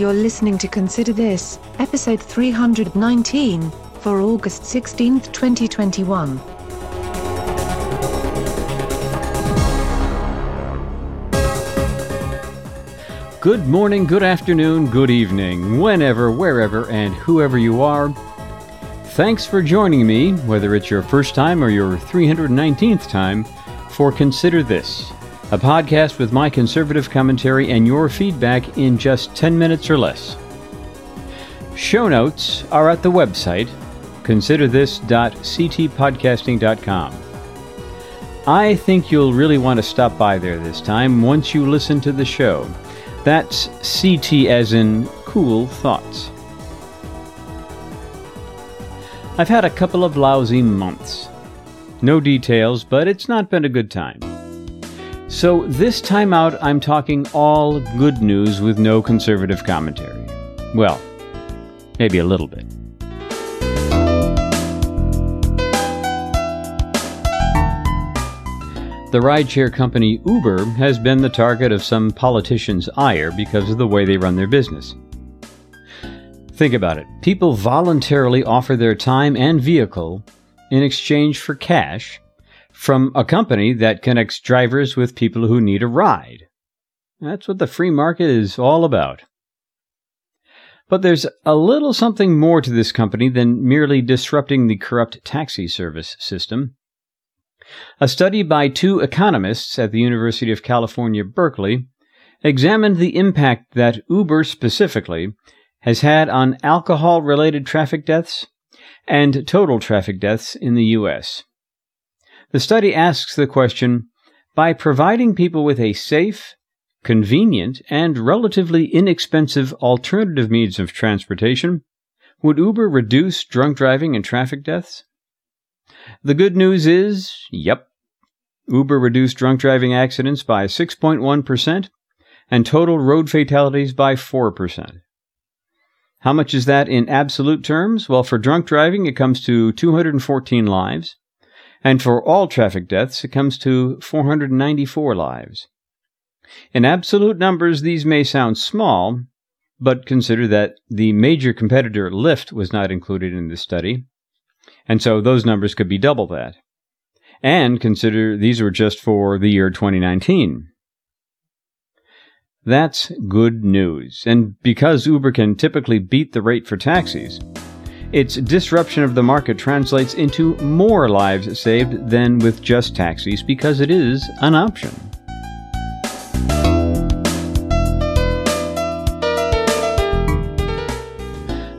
You're listening to Consider This, episode 319, for August 16, 2021. Good morning, good afternoon, good evening, whenever, wherever, and whoever you are. Thanks for joining me, whether it's your first time or your 319th time, for Consider This, a podcast with my conservative commentary and your feedback in just 10 minutes or less. Show notes are at the website considerthis.ctpodcasting.com. I think you'll really want to stop by there this time once you listen to the show. That's CT as in cool thoughts. I've had a couple of lousy months. No details, but it's not been a good time. So, this time out, I'm talking all good news with no conservative commentary. Well, maybe a little bit. The rideshare company Uber has been the target of some politicians' ire because of the way they run their business. Think about it. People voluntarily offer their time and vehicle in exchange for cash from a company that connects drivers with people who need a ride. That's what the free market is all about. But there's a little something more to this company than merely disrupting the corrupt taxi service system. A study by two economists at the University of California, Berkeley, examined the impact that Uber specifically has had on alcohol related traffic deaths and total traffic deaths in the U.S. The study asks the question by providing people with a safe, convenient, and relatively inexpensive alternative means of transportation, would Uber reduce drunk driving and traffic deaths? The good news is, yep, Uber reduced drunk driving accidents by 6.1% and total road fatalities by 4%. How much is that in absolute terms? Well, for drunk driving, it comes to 214 lives. And for all traffic deaths, it comes to 494 lives. In absolute numbers, these may sound small, but consider that the major competitor Lyft was not included in this study, and so those numbers could be double that. And consider these were just for the year 2019. That's good news. And because Uber can typically beat the rate for taxis, its disruption of the market translates into more lives saved than with just taxis because it is an option.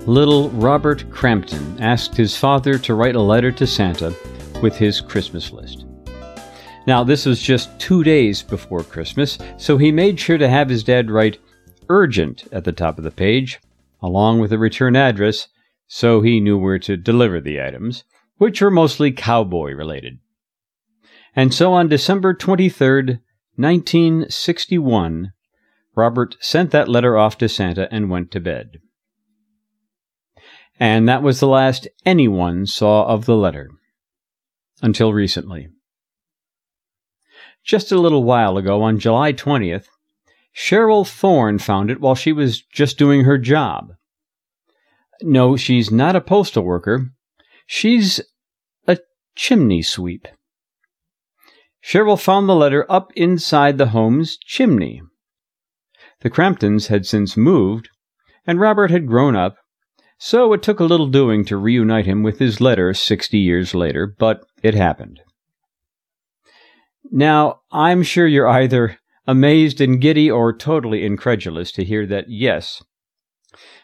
Little Robert Crampton asked his father to write a letter to Santa with his Christmas list. Now, this was just two days before Christmas, so he made sure to have his dad write urgent at the top of the page, along with a return address, so he knew where to deliver the items, which were mostly cowboy related. And so on December 23rd, 1961, Robert sent that letter off to Santa and went to bed. And that was the last anyone saw of the letter. Until recently. Just a little while ago, on July 20th, Cheryl Thorne found it while she was just doing her job. No, she's not a postal worker. She's a chimney sweep. Cheryl found the letter up inside the home's chimney. The Cramptons had since moved, and Robert had grown up, so it took a little doing to reunite him with his letter sixty years later, but it happened. Now, I'm sure you're either amazed and giddy or totally incredulous to hear that, yes,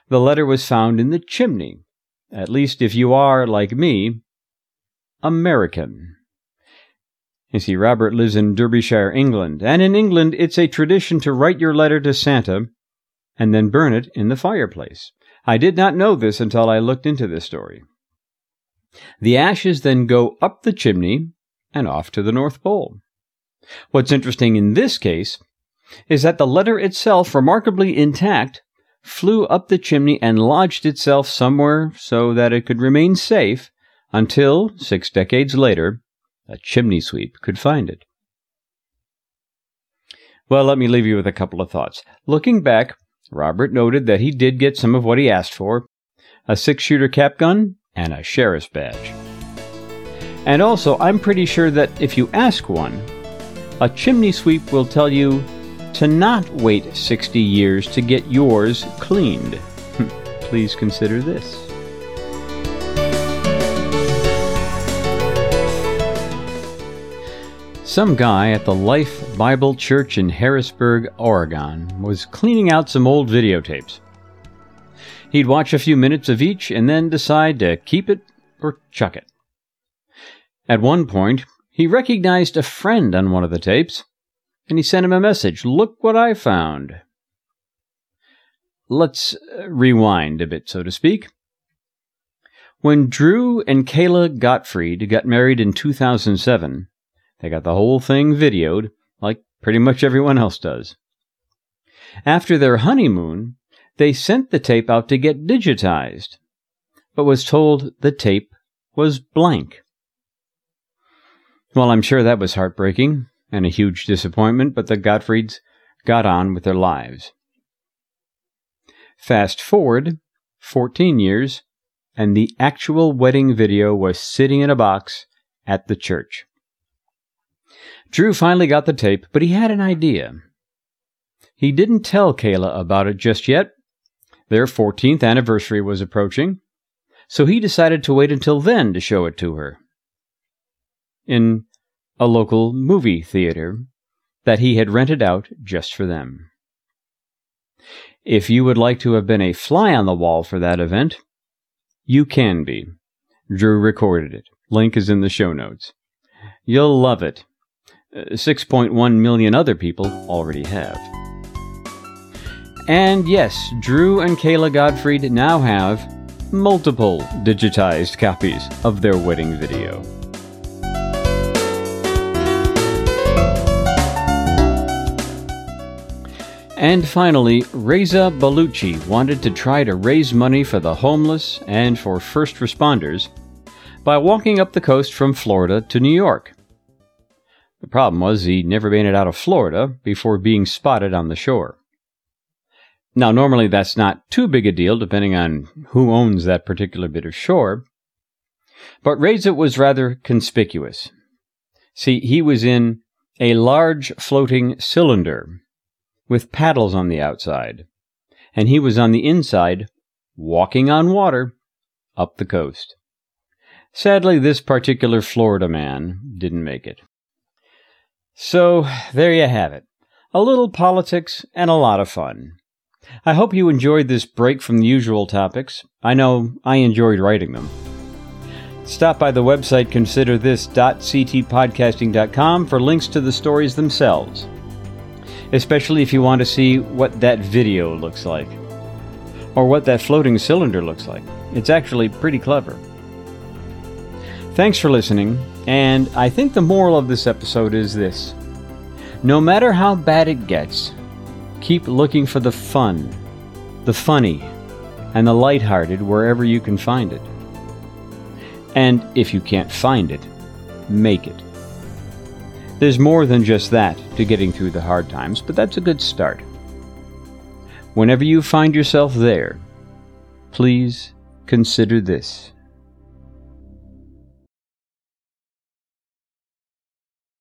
the letter was found in the chimney, at least if you are, like me, American. You see, Robert lives in Derbyshire, England, and in England it's a tradition to write your letter to Santa and then burn it in the fireplace. I did not know this until I looked into this story. The ashes then go up the chimney and off to the North Pole. What's interesting in this case is that the letter itself, remarkably intact, flew up the chimney and lodged itself somewhere so that it could remain safe until, six decades later, a chimney sweep could find it. Well, let me leave you with a couple of thoughts. Looking back, Robert noted that he did get some of what he asked for a six shooter cap gun and a sheriff's badge. And also, I'm pretty sure that if you ask one, a chimney sweep will tell you to not wait 60 years to get yours cleaned. Hmm. Please consider this. Some guy at the Life Bible Church in Harrisburg, Oregon, was cleaning out some old videotapes. He'd watch a few minutes of each and then decide to keep it or chuck it. At one point, he recognized a friend on one of the tapes, and he sent him a message Look what I found. Let's uh, rewind a bit, so to speak. When Drew and Kayla Gottfried got married in 2007, they got the whole thing videoed, like pretty much everyone else does. After their honeymoon, they sent the tape out to get digitized, but was told the tape was blank. Well, I'm sure that was heartbreaking and a huge disappointment, but the Gottfrieds got on with their lives. Fast forward 14 years, and the actual wedding video was sitting in a box at the church. Drew finally got the tape, but he had an idea. He didn't tell Kayla about it just yet. Their 14th anniversary was approaching, so he decided to wait until then to show it to her. In a local movie theater that he had rented out just for them. If you would like to have been a fly on the wall for that event, you can be. Drew recorded it. Link is in the show notes. You'll love it uh, 6.1 million other people already have. And yes, Drew and Kayla Gottfried now have multiple digitized copies of their wedding video. And finally, Reza Baluchi wanted to try to raise money for the homeless and for first responders by walking up the coast from Florida to New York. The problem was he never made it out of Florida before being spotted on the shore. Now, normally that's not too big a deal depending on who owns that particular bit of shore, but Reza was rather conspicuous. See, he was in a large floating cylinder with paddles on the outside, and he was on the inside, walking on water, up the coast. Sadly, this particular Florida man didn't make it. So, there you have it. A little politics and a lot of fun. I hope you enjoyed this break from the usual topics. I know I enjoyed writing them. Stop by the website considerthis.ctpodcasting.com for links to the stories themselves, especially if you want to see what that video looks like or what that floating cylinder looks like. It's actually pretty clever. Thanks for listening, and I think the moral of this episode is this no matter how bad it gets, keep looking for the fun, the funny, and the lighthearted wherever you can find it. And if you can't find it, make it. There's more than just that to getting through the hard times, but that's a good start. Whenever you find yourself there, please consider this.